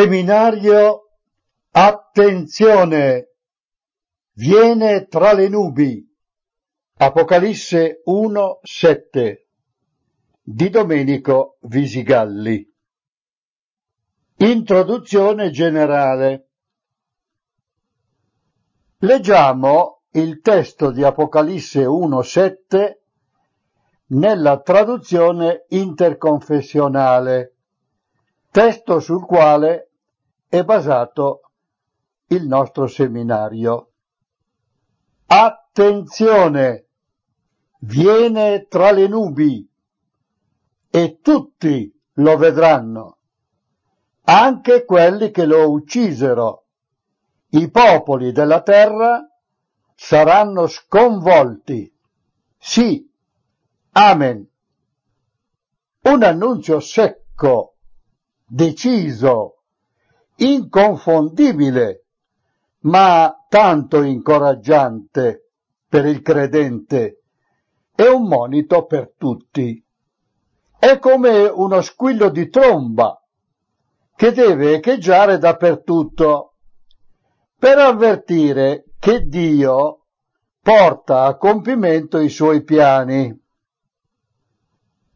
Seminario Attenzione! Viene tra le nubi. Apocalisse 1:7 di Domenico Visigalli. Introduzione generale. Leggiamo il testo di Apocalisse 1:7 nella traduzione interconfessionale testo sul quale è basato il nostro seminario. Attenzione! Viene tra le nubi e tutti lo vedranno, anche quelli che lo uccisero. I popoli della terra saranno sconvolti. Sì, amen. Un annunzio secco deciso, inconfondibile, ma tanto incoraggiante per il credente e un monito per tutti. È come uno squillo di tromba che deve echeggiare dappertutto per avvertire che Dio porta a compimento i suoi piani.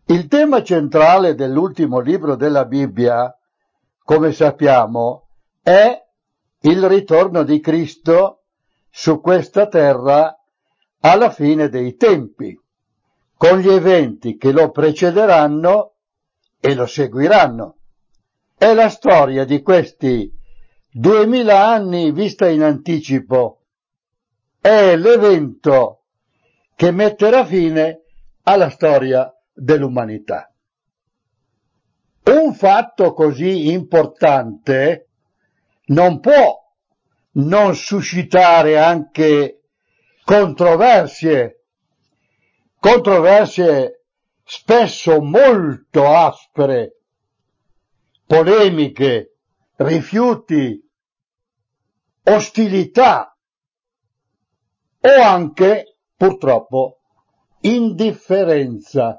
Il tema centrale dell'ultimo libro della Bibbia, come sappiamo, è il ritorno di Cristo su questa terra alla fine dei tempi, con gli eventi che lo precederanno e lo seguiranno. È la storia di questi duemila anni vista in anticipo. È l'evento che metterà fine alla storia dell'umanità. Fatto così importante non può non suscitare anche controversie, controversie spesso molto aspre, polemiche, rifiuti, ostilità o anche, purtroppo, indifferenza.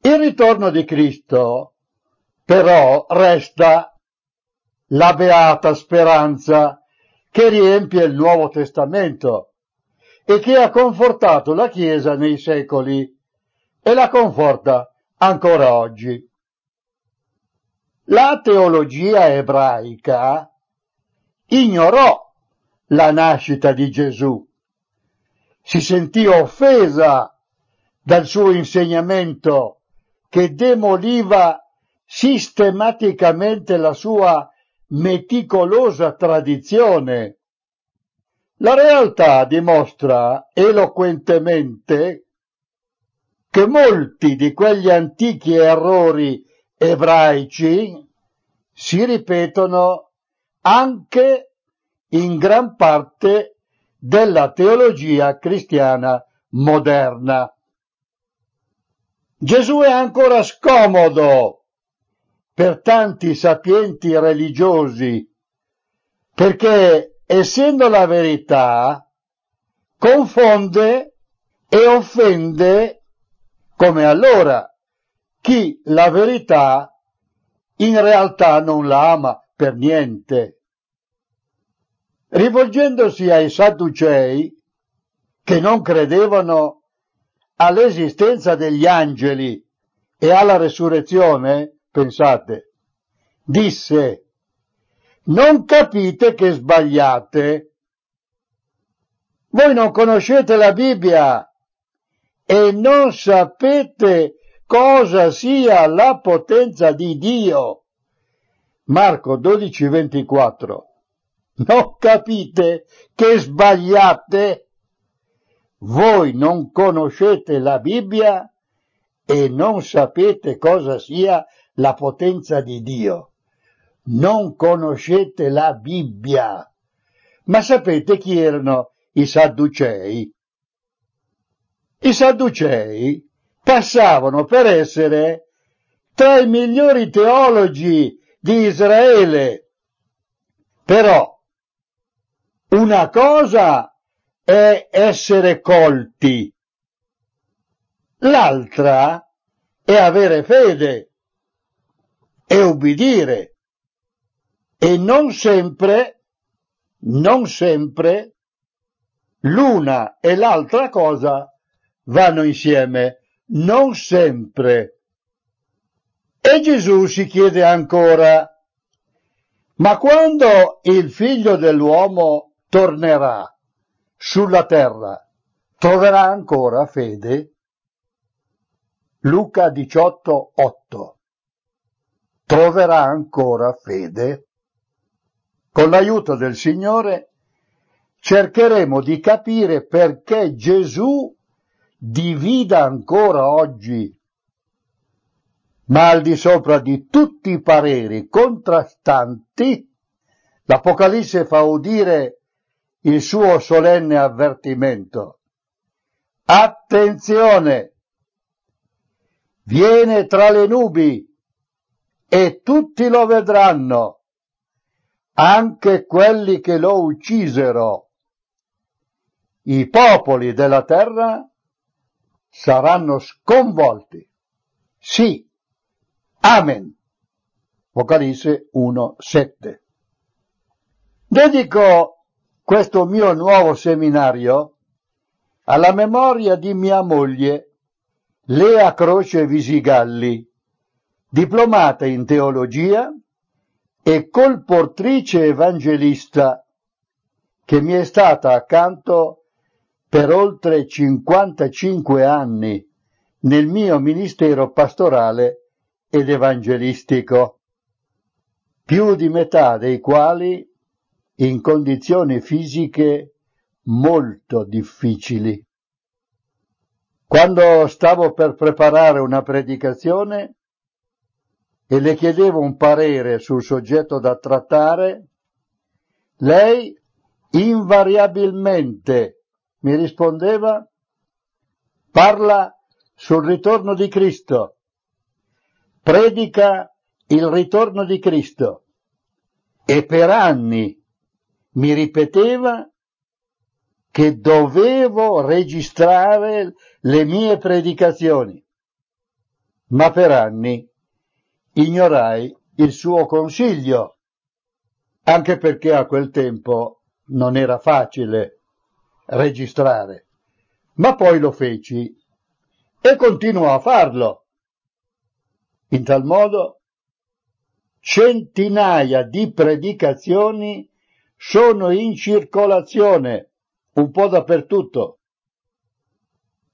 Il ritorno di Cristo però resta la beata speranza che riempie il Nuovo Testamento e che ha confortato la Chiesa nei secoli e la conforta ancora oggi. La teologia ebraica ignorò la nascita di Gesù, si sentì offesa dal suo insegnamento che demoliva sistematicamente la sua meticolosa tradizione. La realtà dimostra eloquentemente che molti di quegli antichi errori ebraici si ripetono anche in gran parte della teologia cristiana moderna. Gesù è ancora scomodo per tanti sapienti religiosi, perché essendo la verità, confonde e offende come allora chi la verità in realtà non la ama per niente. Rivolgendosi ai Sadducei, che non credevano all'esistenza degli angeli e alla resurrezione, pensate, disse, non capite che sbagliate? Voi non conoscete la Bibbia e non sapete cosa sia la potenza di Dio. Marco 12, 24. Non capite che sbagliate? voi non conoscete la Bibbia e non sapete cosa sia la potenza di Dio. Non conoscete la Bibbia. Ma sapete chi erano i Sadducei? I Sadducei passavano per essere tra i migliori teologi di Israele. Però una cosa è essere colti. L'altra è avere fede e ubbidire. e non sempre, non sempre, l'una e l'altra cosa vanno insieme, non sempre. E Gesù si chiede ancora, ma quando il figlio dell'uomo tornerà sulla terra, troverà ancora fede? Luca 18, 8. Troverà ancora fede? Con l'aiuto del Signore cercheremo di capire perché Gesù divida ancora oggi, ma al di sopra di tutti i pareri contrastanti, l'Apocalisse fa udire il suo solenne avvertimento. Attenzione! Viene tra le nubi e tutti lo vedranno anche quelli che lo uccisero. I popoli della terra saranno sconvolti. Sì. Amen. Apocalisse 1.7. Dedico questo mio nuovo seminario alla memoria di mia moglie, Lea Croce Visigalli, diplomata in teologia, e colportrice evangelista che mi è stata accanto per oltre 55 anni nel mio ministero pastorale ed evangelistico, più di metà dei quali in condizioni fisiche molto difficili. Quando stavo per preparare una predicazione, e le chiedevo un parere sul soggetto da trattare, lei invariabilmente mi rispondeva parla sul ritorno di Cristo, predica il ritorno di Cristo. E per anni mi ripeteva che dovevo registrare le mie predicazioni, ma per anni ignorai il suo consiglio, anche perché a quel tempo non era facile registrare, ma poi lo feci e continuò a farlo. In tal modo centinaia di predicazioni sono in circolazione un po' dappertutto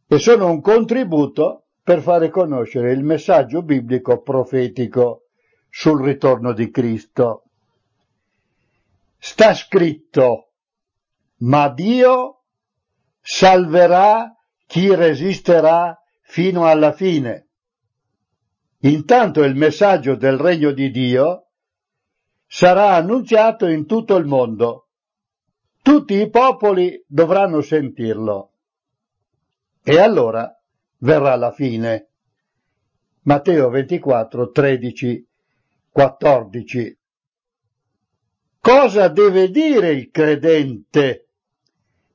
e sono un contributo per fare conoscere il messaggio biblico profetico sul ritorno di Cristo. Sta scritto, ma Dio salverà chi resisterà fino alla fine. Intanto il messaggio del regno di Dio sarà annunziato in tutto il mondo. Tutti i popoli dovranno sentirlo. E allora verrà la fine. Matteo 24, 13, 14. Cosa deve dire il credente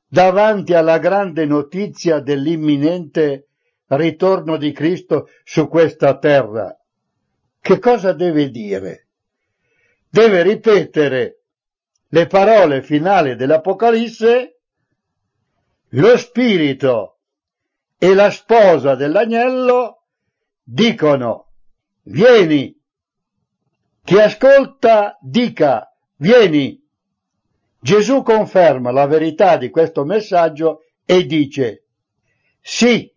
davanti alla grande notizia dell'imminente ritorno di Cristo su questa terra? Che cosa deve dire? Deve ripetere le parole finali dell'Apocalisse, lo Spirito e la sposa dell'agnello dicono vieni. Chi ascolta dica vieni. Gesù conferma la verità di questo messaggio e dice sì,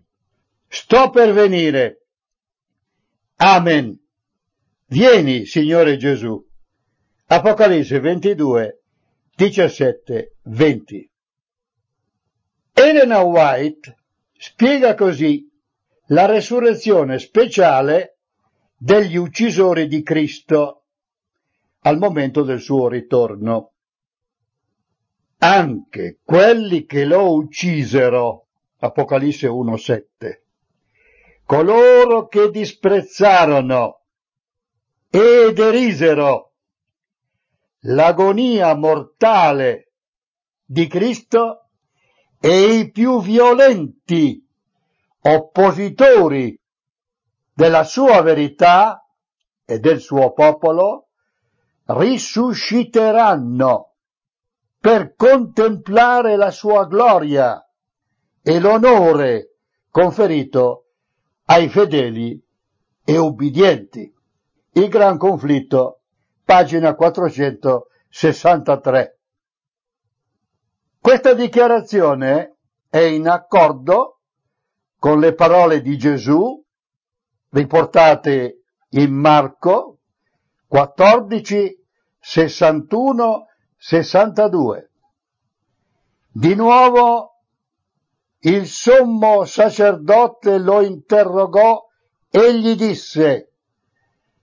sto per venire. Amen. Vieni, Signore Gesù. Apocalisse 22, 17, 20. Elena White Spiega così la resurrezione speciale degli uccisori di Cristo al momento del suo ritorno. Anche quelli che lo uccisero, Apocalisse 1.7, coloro che disprezzarono e derisero l'agonia mortale di Cristo e i più violenti oppositori della sua verità e del suo popolo risusciteranno per contemplare la sua gloria e l'onore conferito ai fedeli e ubbidienti. Il gran conflitto, pagina 463. Questa dichiarazione è in accordo con le parole di Gesù riportate in Marco 14, 61, 62. Di nuovo il sommo sacerdote lo interrogò e gli disse,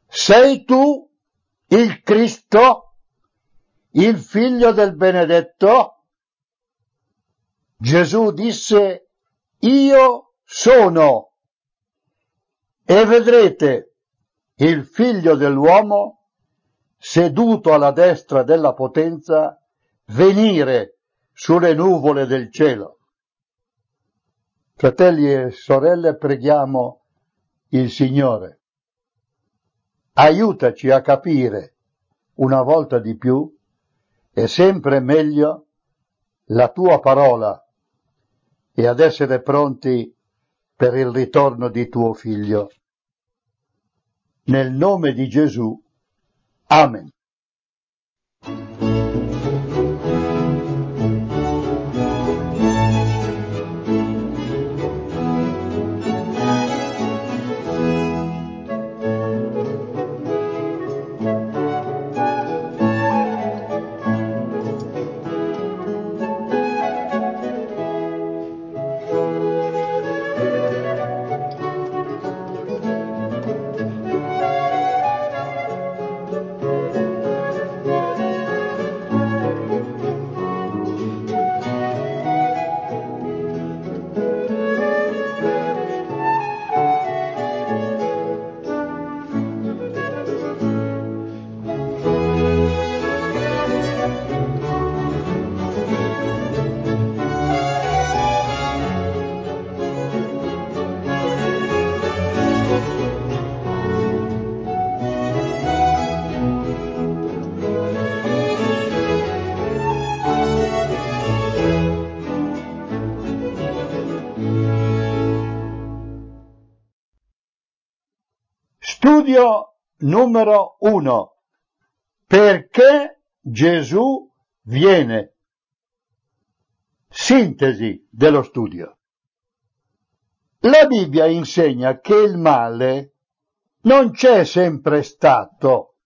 sei tu il Cristo, il figlio del benedetto? Gesù disse, io sono. E vedrete il figlio dell'uomo seduto alla destra della potenza venire sulle nuvole del cielo. Fratelli e sorelle, preghiamo il Signore. Aiutaci a capire una volta di più e sempre meglio la tua parola e ad essere pronti per il ritorno di tuo figlio. Nel nome di Gesù. Amen. Studio numero uno. Perché Gesù viene? Sintesi dello studio. La Bibbia insegna che il male non c'è sempre stato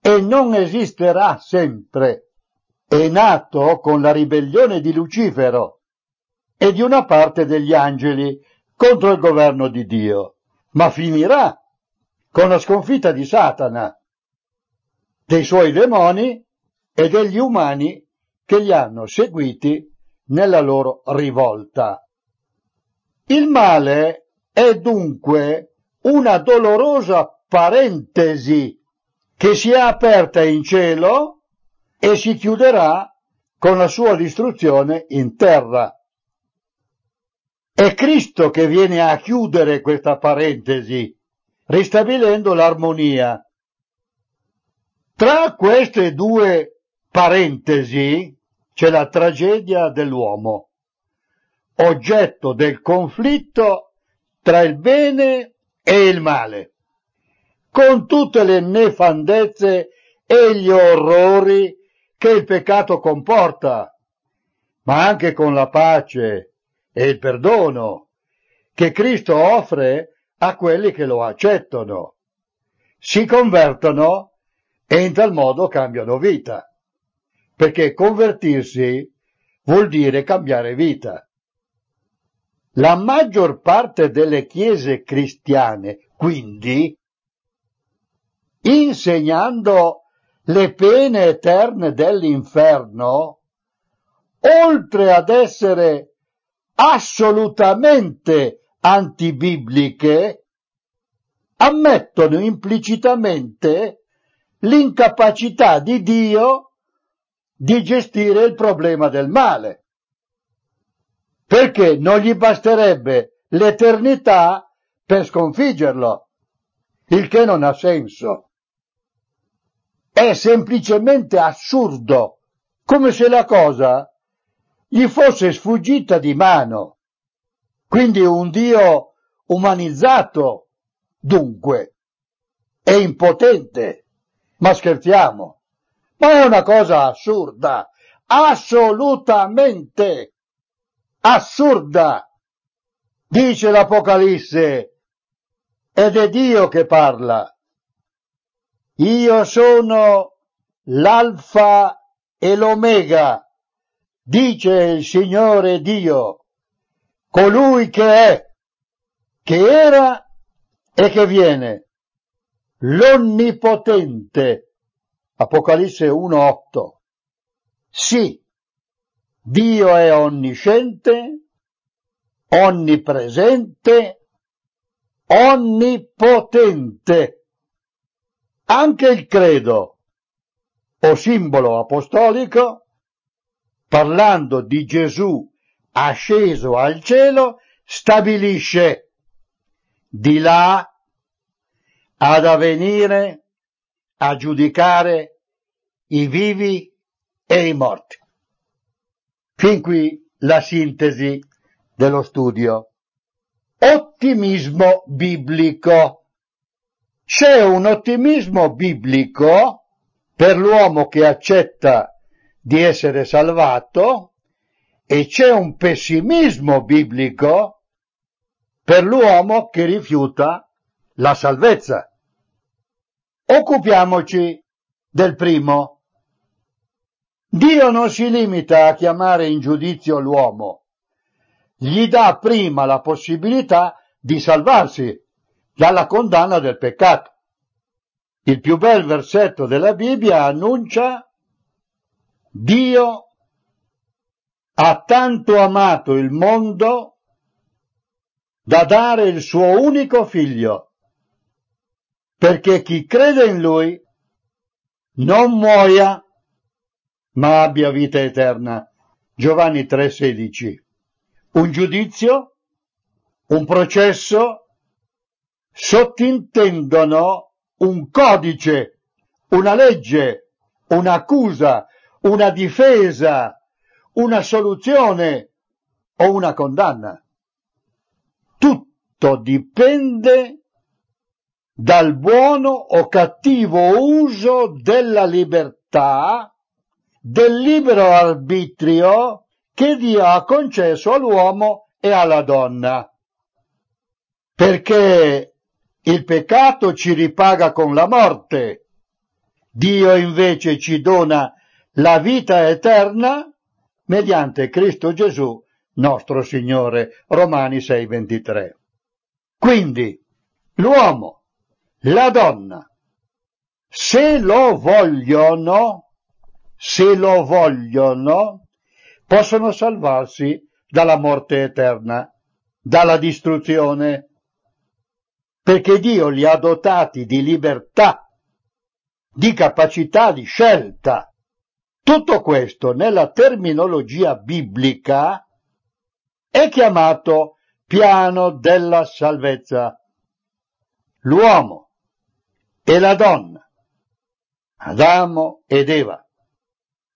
e non esisterà sempre. È nato con la ribellione di Lucifero e di una parte degli angeli contro il governo di Dio, ma finirà con la sconfitta di Satana, dei suoi demoni e degli umani che li hanno seguiti nella loro rivolta. Il male è dunque una dolorosa parentesi che si è aperta in cielo e si chiuderà con la sua distruzione in terra. È Cristo che viene a chiudere questa parentesi ristabilendo l'armonia. Tra queste due parentesi c'è la tragedia dell'uomo, oggetto del conflitto tra il bene e il male, con tutte le nefandezze e gli orrori che il peccato comporta, ma anche con la pace e il perdono che Cristo offre a quelli che lo accettano, si convertono e in tal modo cambiano vita, perché convertirsi vuol dire cambiare vita. La maggior parte delle chiese cristiane, quindi, insegnando le pene eterne dell'inferno, oltre ad essere assolutamente antibibliche ammettono implicitamente l'incapacità di Dio di gestire il problema del male, perché non gli basterebbe l'eternità per sconfiggerlo, il che non ha senso. è semplicemente assurdo, come se la cosa gli fosse sfuggita di mano. Quindi un Dio umanizzato, dunque, è impotente. Ma scherziamo? Ma è una cosa assurda, assolutamente assurda. Dice l'Apocalisse, ed è Dio che parla. Io sono l'alfa e l'omega, dice il Signore Dio, colui che è, che era e che viene, l'onnipotente. Apocalisse 1.8. Sì, Dio è onnisciente, onnipresente, onnipotente. Anche il credo o simbolo apostolico, parlando di Gesù asceso al cielo, stabilisce di là ad avvenire a giudicare i vivi e i morti. Fin qui la sintesi dello studio. Ottimismo biblico. C'è un ottimismo biblico per l'uomo che accetta di essere salvato e c'è un pessimismo biblico per l'uomo che rifiuta la salvezza. Occupiamoci del primo. Dio non si limita a chiamare in giudizio l'uomo, gli dà prima la possibilità di salvarsi dalla condanna del peccato. Il più bel versetto della Bibbia annuncia Dio ha tanto amato il mondo da dare il suo unico figlio, perché chi crede in lui non muoia, ma abbia vita eterna. Giovanni 3:16. Un giudizio, un processo sottintendono un codice, una legge, un'accusa, una difesa, una soluzione o una condanna. Tutto dipende dal buono o cattivo uso della libertà, del libero arbitrio che Dio ha concesso all'uomo e alla donna. Perché il peccato ci ripaga con la morte. Dio invece ci dona la vita eterna mediante Cristo Gesù, nostro Signore. Romani 6:23. Quindi l'uomo, la donna, se lo vogliono, se lo vogliono, possono salvarsi dalla morte eterna, dalla distruzione perché Dio li ha dotati di libertà, di capacità di scelta. Tutto questo nella terminologia biblica è chiamato piano della salvezza. L'uomo e la donna, Adamo ed Eva,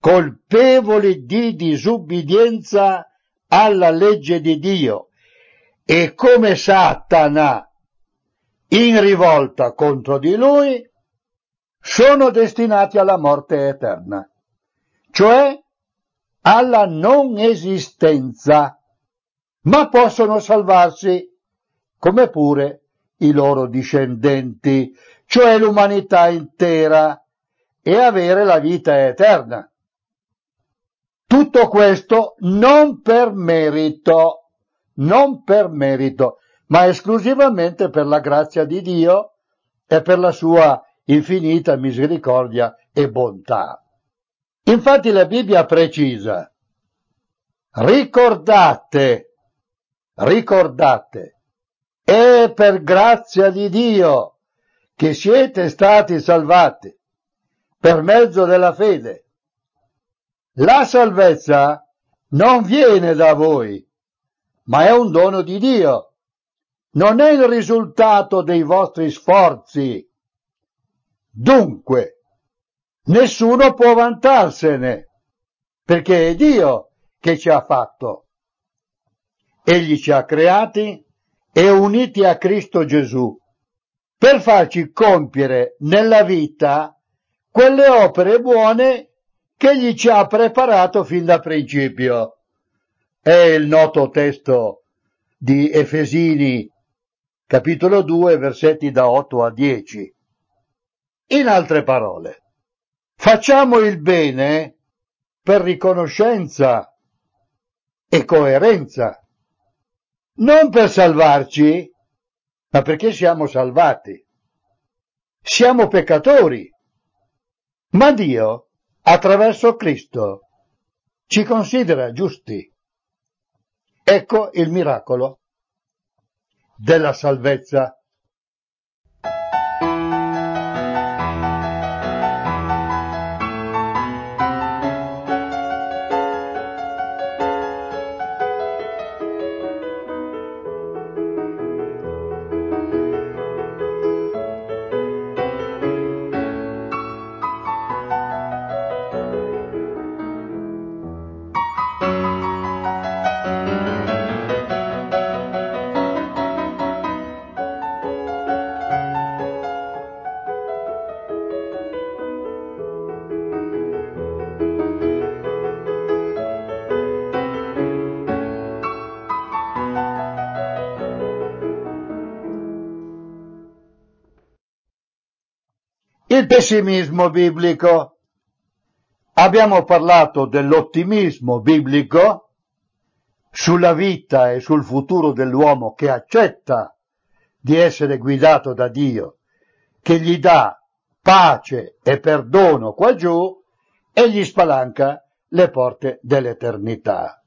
colpevoli di disubbidienza alla legge di Dio e come Satana in rivolta contro di lui sono destinati alla morte eterna, cioè alla non esistenza, ma possono salvarsi come pure i loro discendenti, cioè l'umanità intera, e avere la vita eterna. Tutto questo non per merito, non per merito, ma esclusivamente per la grazia di Dio e per la sua infinita misericordia e bontà. Infatti la Bibbia precisa, ricordate, ricordate, è per grazia di Dio che siete stati salvati per mezzo della fede. La salvezza non viene da voi, ma è un dono di Dio non è il risultato dei vostri sforzi. Dunque, nessuno può vantarsene, perché è Dio che ci ha fatto. Egli ci ha creati e uniti a Cristo Gesù per farci compiere nella vita quelle opere buone che egli ci ha preparato fin da principio. È il noto testo di Efesini, capitolo 2, versetti da 8 a 10. In altre parole, facciamo il bene per riconoscenza e coerenza, non per salvarci, ma perché siamo salvati. Siamo peccatori, ma Dio, attraverso Cristo, ci considera giusti. Ecco il miracolo della salvezza. Pessimismo biblico. Abbiamo parlato dell'ottimismo biblico sulla vita e sul futuro dell'uomo che accetta di essere guidato da Dio, che gli dà pace e perdono qua giù e gli spalanca le porte dell'eternità.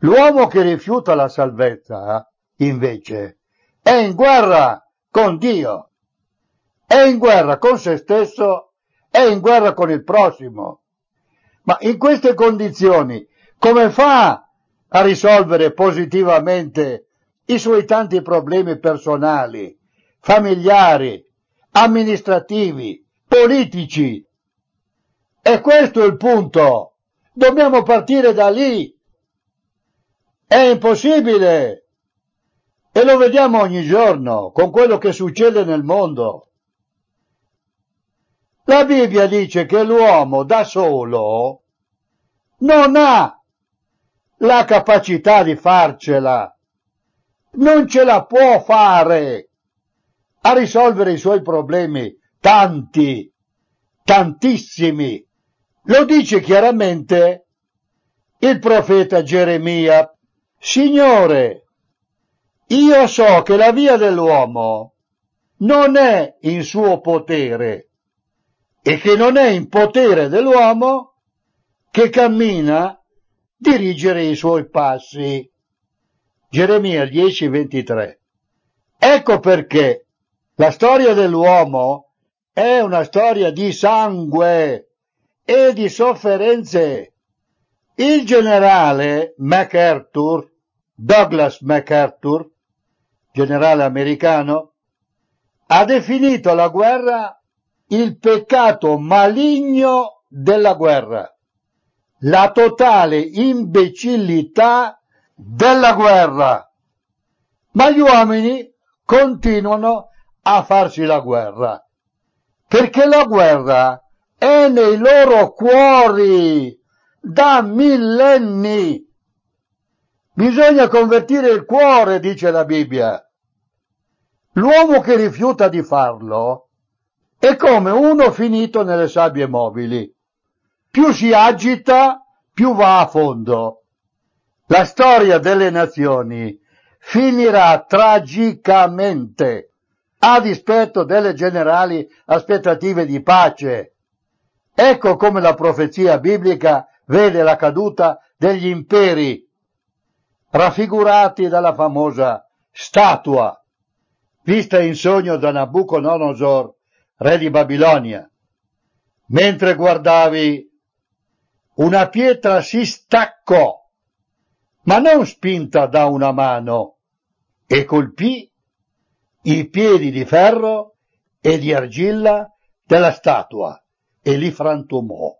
L'uomo che rifiuta la salvezza, invece, è in guerra con Dio è in guerra con se stesso, è in guerra con il prossimo. Ma in queste condizioni come fa a risolvere positivamente i suoi tanti problemi personali, familiari, amministrativi, politici? E questo è il punto. Dobbiamo partire da lì. È impossibile. E lo vediamo ogni giorno con quello che succede nel mondo. La Bibbia dice che l'uomo da solo non ha la capacità di farcela, non ce la può fare a risolvere i suoi problemi, tanti, tantissimi. Lo dice chiaramente il profeta Geremia. Signore, io so che la via dell'uomo non è in suo potere, e che non è in potere dell'uomo che cammina dirigere i suoi passi. Geremia 10:23. Ecco perché la storia dell'uomo è una storia di sangue e di sofferenze. Il generale MacArthur, Douglas MacArthur, generale americano, ha definito la guerra il peccato maligno della guerra, la totale imbecillità della guerra. Ma gli uomini continuano a farsi la guerra, perché la guerra è nei loro cuori da millenni. Bisogna convertire il cuore, dice la Bibbia. L'uomo che rifiuta di farlo è come uno finito nelle sabbie mobili. Più si agita, più va a fondo. La storia delle nazioni finirà tragicamente a dispetto delle generali aspettative di pace. Ecco come la profezia biblica vede la caduta degli imperi, raffigurati dalla famosa statua, vista in sogno da Nabucodonosor re di Babilonia. Mentre guardavi, una pietra si staccò, ma non spinta da una mano, e colpì i piedi di ferro e di argilla della statua e li frantumò.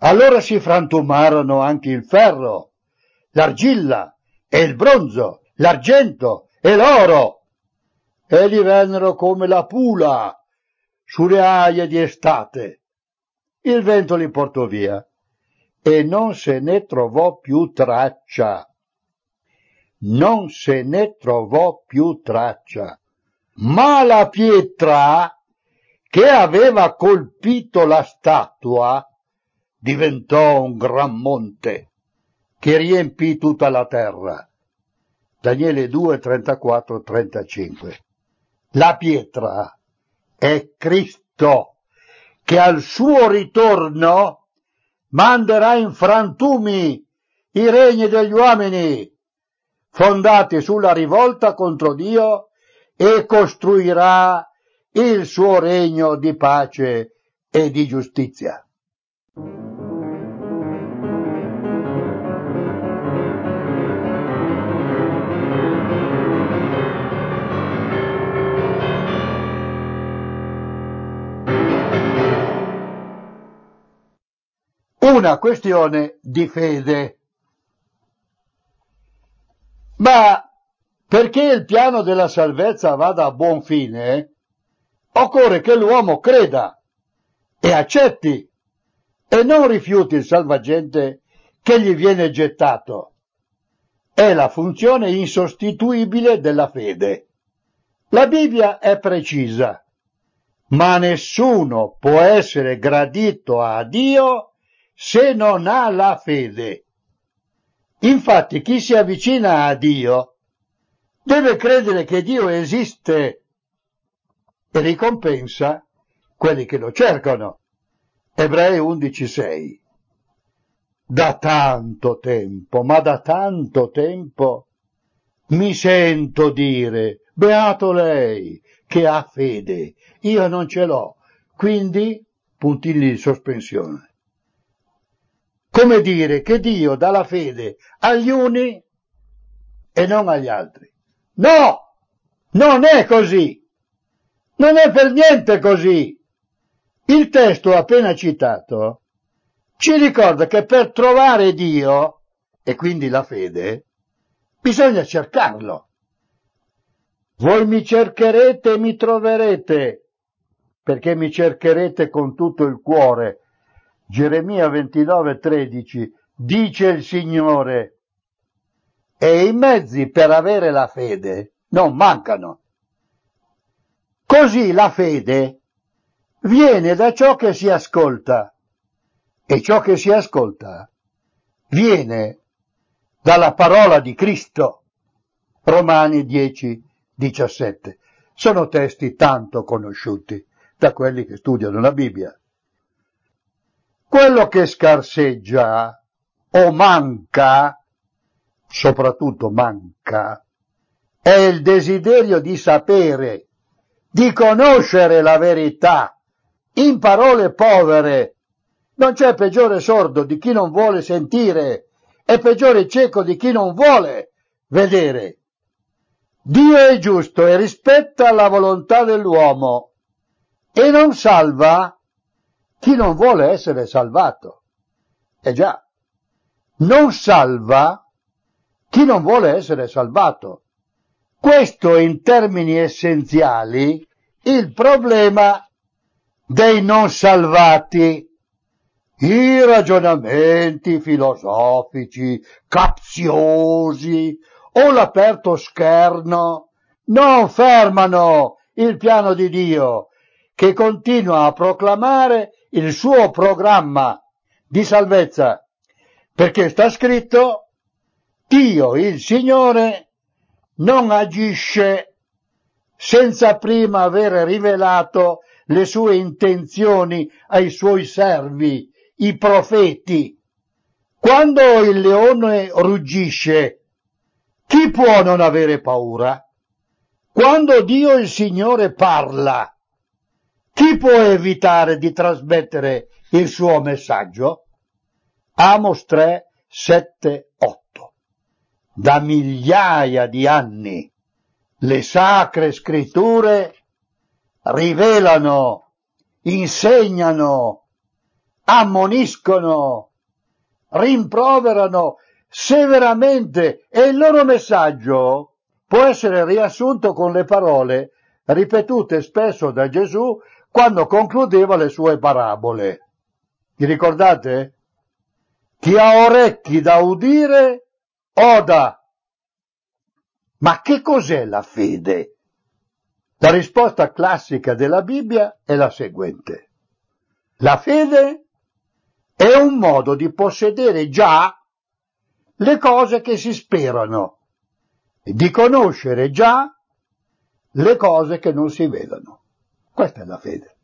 Allora si frantumarono anche il ferro, l'argilla e il bronzo, l'argento e l'oro, e divennero come la pula sulle aie di estate. Il vento li portò via e non se ne trovò più traccia. Non se ne trovò più traccia. Ma la pietra che aveva colpito la statua diventò un gran monte che riempì tutta la terra. Daniele 2, 34, 35. La pietra è Cristo che al suo ritorno manderà in frantumi i regni degli uomini fondati sulla rivolta contro Dio e costruirà il suo regno di pace e di giustizia. Una questione di fede. Ma perché il piano della salvezza vada a buon fine, occorre che l'uomo creda e accetti e non rifiuti il salvagente che gli viene gettato. È la funzione insostituibile della fede. La Bibbia è precisa, ma nessuno può essere gradito a Dio se non ha la fede. Infatti chi si avvicina a Dio deve credere che Dio esiste e ricompensa quelli che lo cercano. Ebrei 11:6. Da tanto tempo, ma da tanto tempo, mi sento dire, beato lei che ha fede, io non ce l'ho, quindi puntini di sospensione come dire che Dio dà la fede agli uni e non agli altri. No, non è così. Non è per niente così. Il testo appena citato ci ricorda che per trovare Dio, e quindi la fede, bisogna cercarlo. Voi mi cercherete e mi troverete, perché mi cercherete con tutto il cuore Geremia 29:13 dice il Signore e i mezzi per avere la fede non mancano. Così la fede viene da ciò che si ascolta e ciò che si ascolta viene dalla parola di Cristo. Romani 10, 17. Sono testi tanto conosciuti da quelli che studiano la Bibbia. Quello che scarseggia o manca, soprattutto manca, è il desiderio di sapere, di conoscere la verità. In parole povere, non c'è peggiore sordo di chi non vuole sentire e peggiore cieco di chi non vuole vedere. Dio è giusto e rispetta la volontà dell'uomo e non salva chi non vuole essere salvato. Eh già, non salva chi non vuole essere salvato. Questo in termini essenziali il problema dei non salvati. I ragionamenti filosofici, capziosi o l'aperto scherno non fermano il piano di Dio che continua a proclamare il suo programma di salvezza, perché sta scritto Dio, il Signore, non agisce senza prima aver rivelato le sue intenzioni ai suoi servi, i profeti. Quando il leone ruggisce, chi può non avere paura? Quando Dio il Signore parla, chi può evitare di trasmettere il suo messaggio? Amos 3, 7, 8. Da migliaia di anni le sacre scritture rivelano insegnano, ammoniscono, rimproverano severamente e il loro messaggio può essere riassunto con le parole ripetute spesso da Gesù quando concludeva le sue parabole. Vi ricordate? Chi ha orecchi da udire, oda. Ma che cos'è la fede? La risposta classica della Bibbia è la seguente. La fede è un modo di possedere già le cose che si sperano e di conoscere già le cose che non si vedono. Questa è la fede.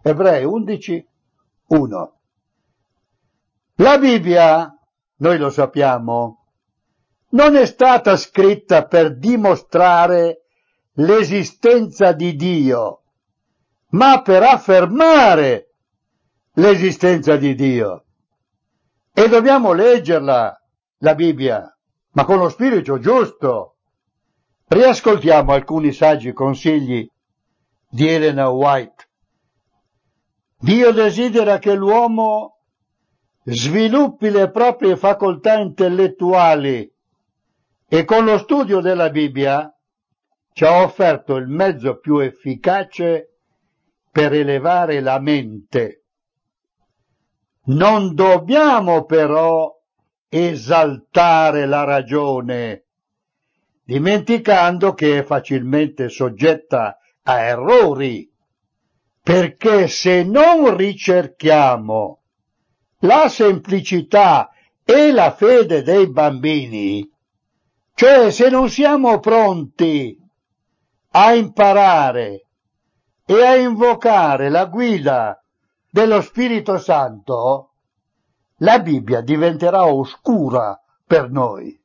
Ebrei 11, 1. La Bibbia, noi lo sappiamo, non è stata scritta per dimostrare l'esistenza di Dio, ma per affermare l'esistenza di Dio. E dobbiamo leggerla, la Bibbia, ma con lo spirito giusto. Riascoltiamo alcuni saggi consigli di Elena White. Dio desidera che l'uomo sviluppi le proprie facoltà intellettuali e con lo studio della Bibbia ci ha offerto il mezzo più efficace per elevare la mente. Non dobbiamo però esaltare la ragione, dimenticando che è facilmente soggetta a errori, perché se non ricerchiamo la semplicità e la fede dei bambini, cioè se non siamo pronti a imparare e a invocare la guida dello Spirito Santo, la Bibbia diventerà oscura per noi,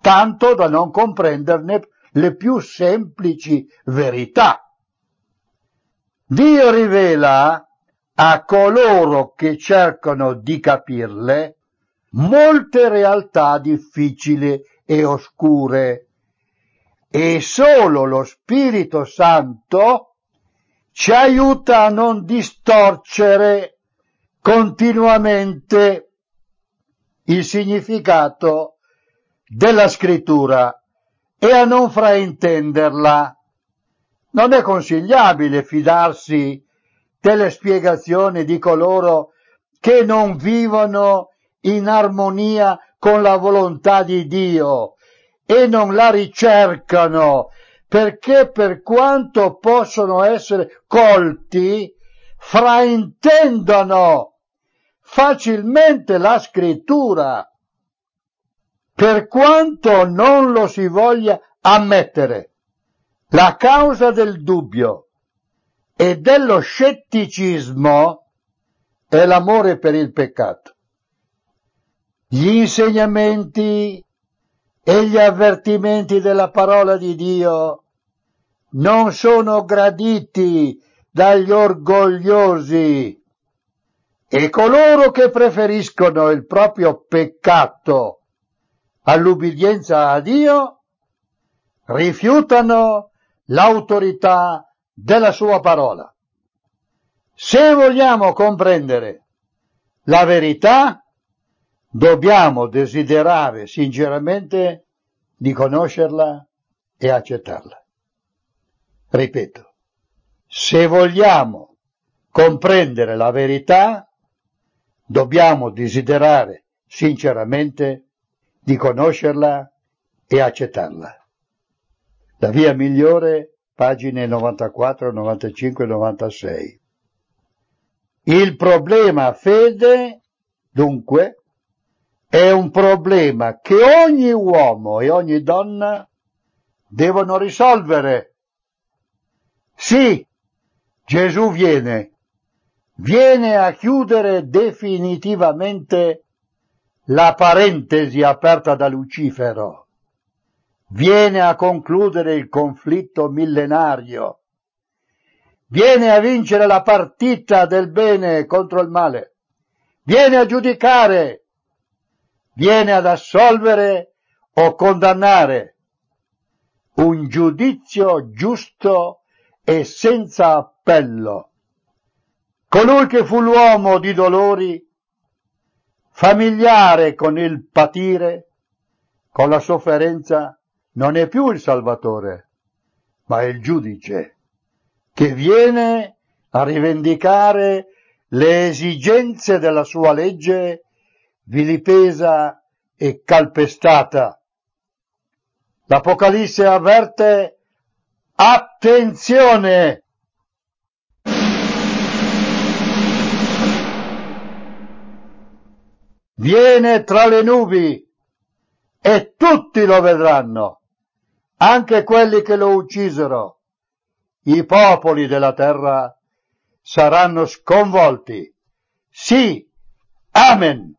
tanto da non comprenderne le più semplici verità. Dio rivela a coloro che cercano di capirle molte realtà difficili e oscure e solo lo Spirito Santo ci aiuta a non distorcere continuamente il significato della scrittura e a non fraintenderla. Non è consigliabile fidarsi delle spiegazioni di coloro che non vivono in armonia con la volontà di Dio e non la ricercano perché per quanto possono essere colti, fraintendono facilmente la scrittura, per quanto non lo si voglia ammettere. La causa del dubbio e dello scetticismo è l'amore per il peccato. Gli insegnamenti e gli avvertimenti della parola di Dio non sono graditi dagli orgogliosi e coloro che preferiscono il proprio peccato all'ubbidienza a Dio rifiutano l'autorità della sua parola. Se vogliamo comprendere la verità, dobbiamo desiderare sinceramente di conoscerla e accettarla. Ripeto, se vogliamo comprendere la verità, dobbiamo desiderare sinceramente di conoscerla e accettarla. La via migliore pagine 94, 95 e 96. Il problema fede, dunque, è un problema che ogni uomo e ogni donna devono risolvere. Sì, Gesù viene, viene a chiudere definitivamente la parentesi aperta da Lucifero. Viene a concludere il conflitto millenario, viene a vincere la partita del bene contro il male, viene a giudicare, viene ad assolvere o condannare. Un giudizio giusto e senza appello. Colui che fu l'uomo di dolori, familiare con il patire, con la sofferenza, non è più il Salvatore, ma è il giudice che viene a rivendicare le esigenze della sua legge vilipesa e calpestata. L'Apocalisse avverte attenzione! Viene tra le nubi e tutti lo vedranno, anche quelli che lo uccisero. I popoli della terra saranno sconvolti. Sì, amen.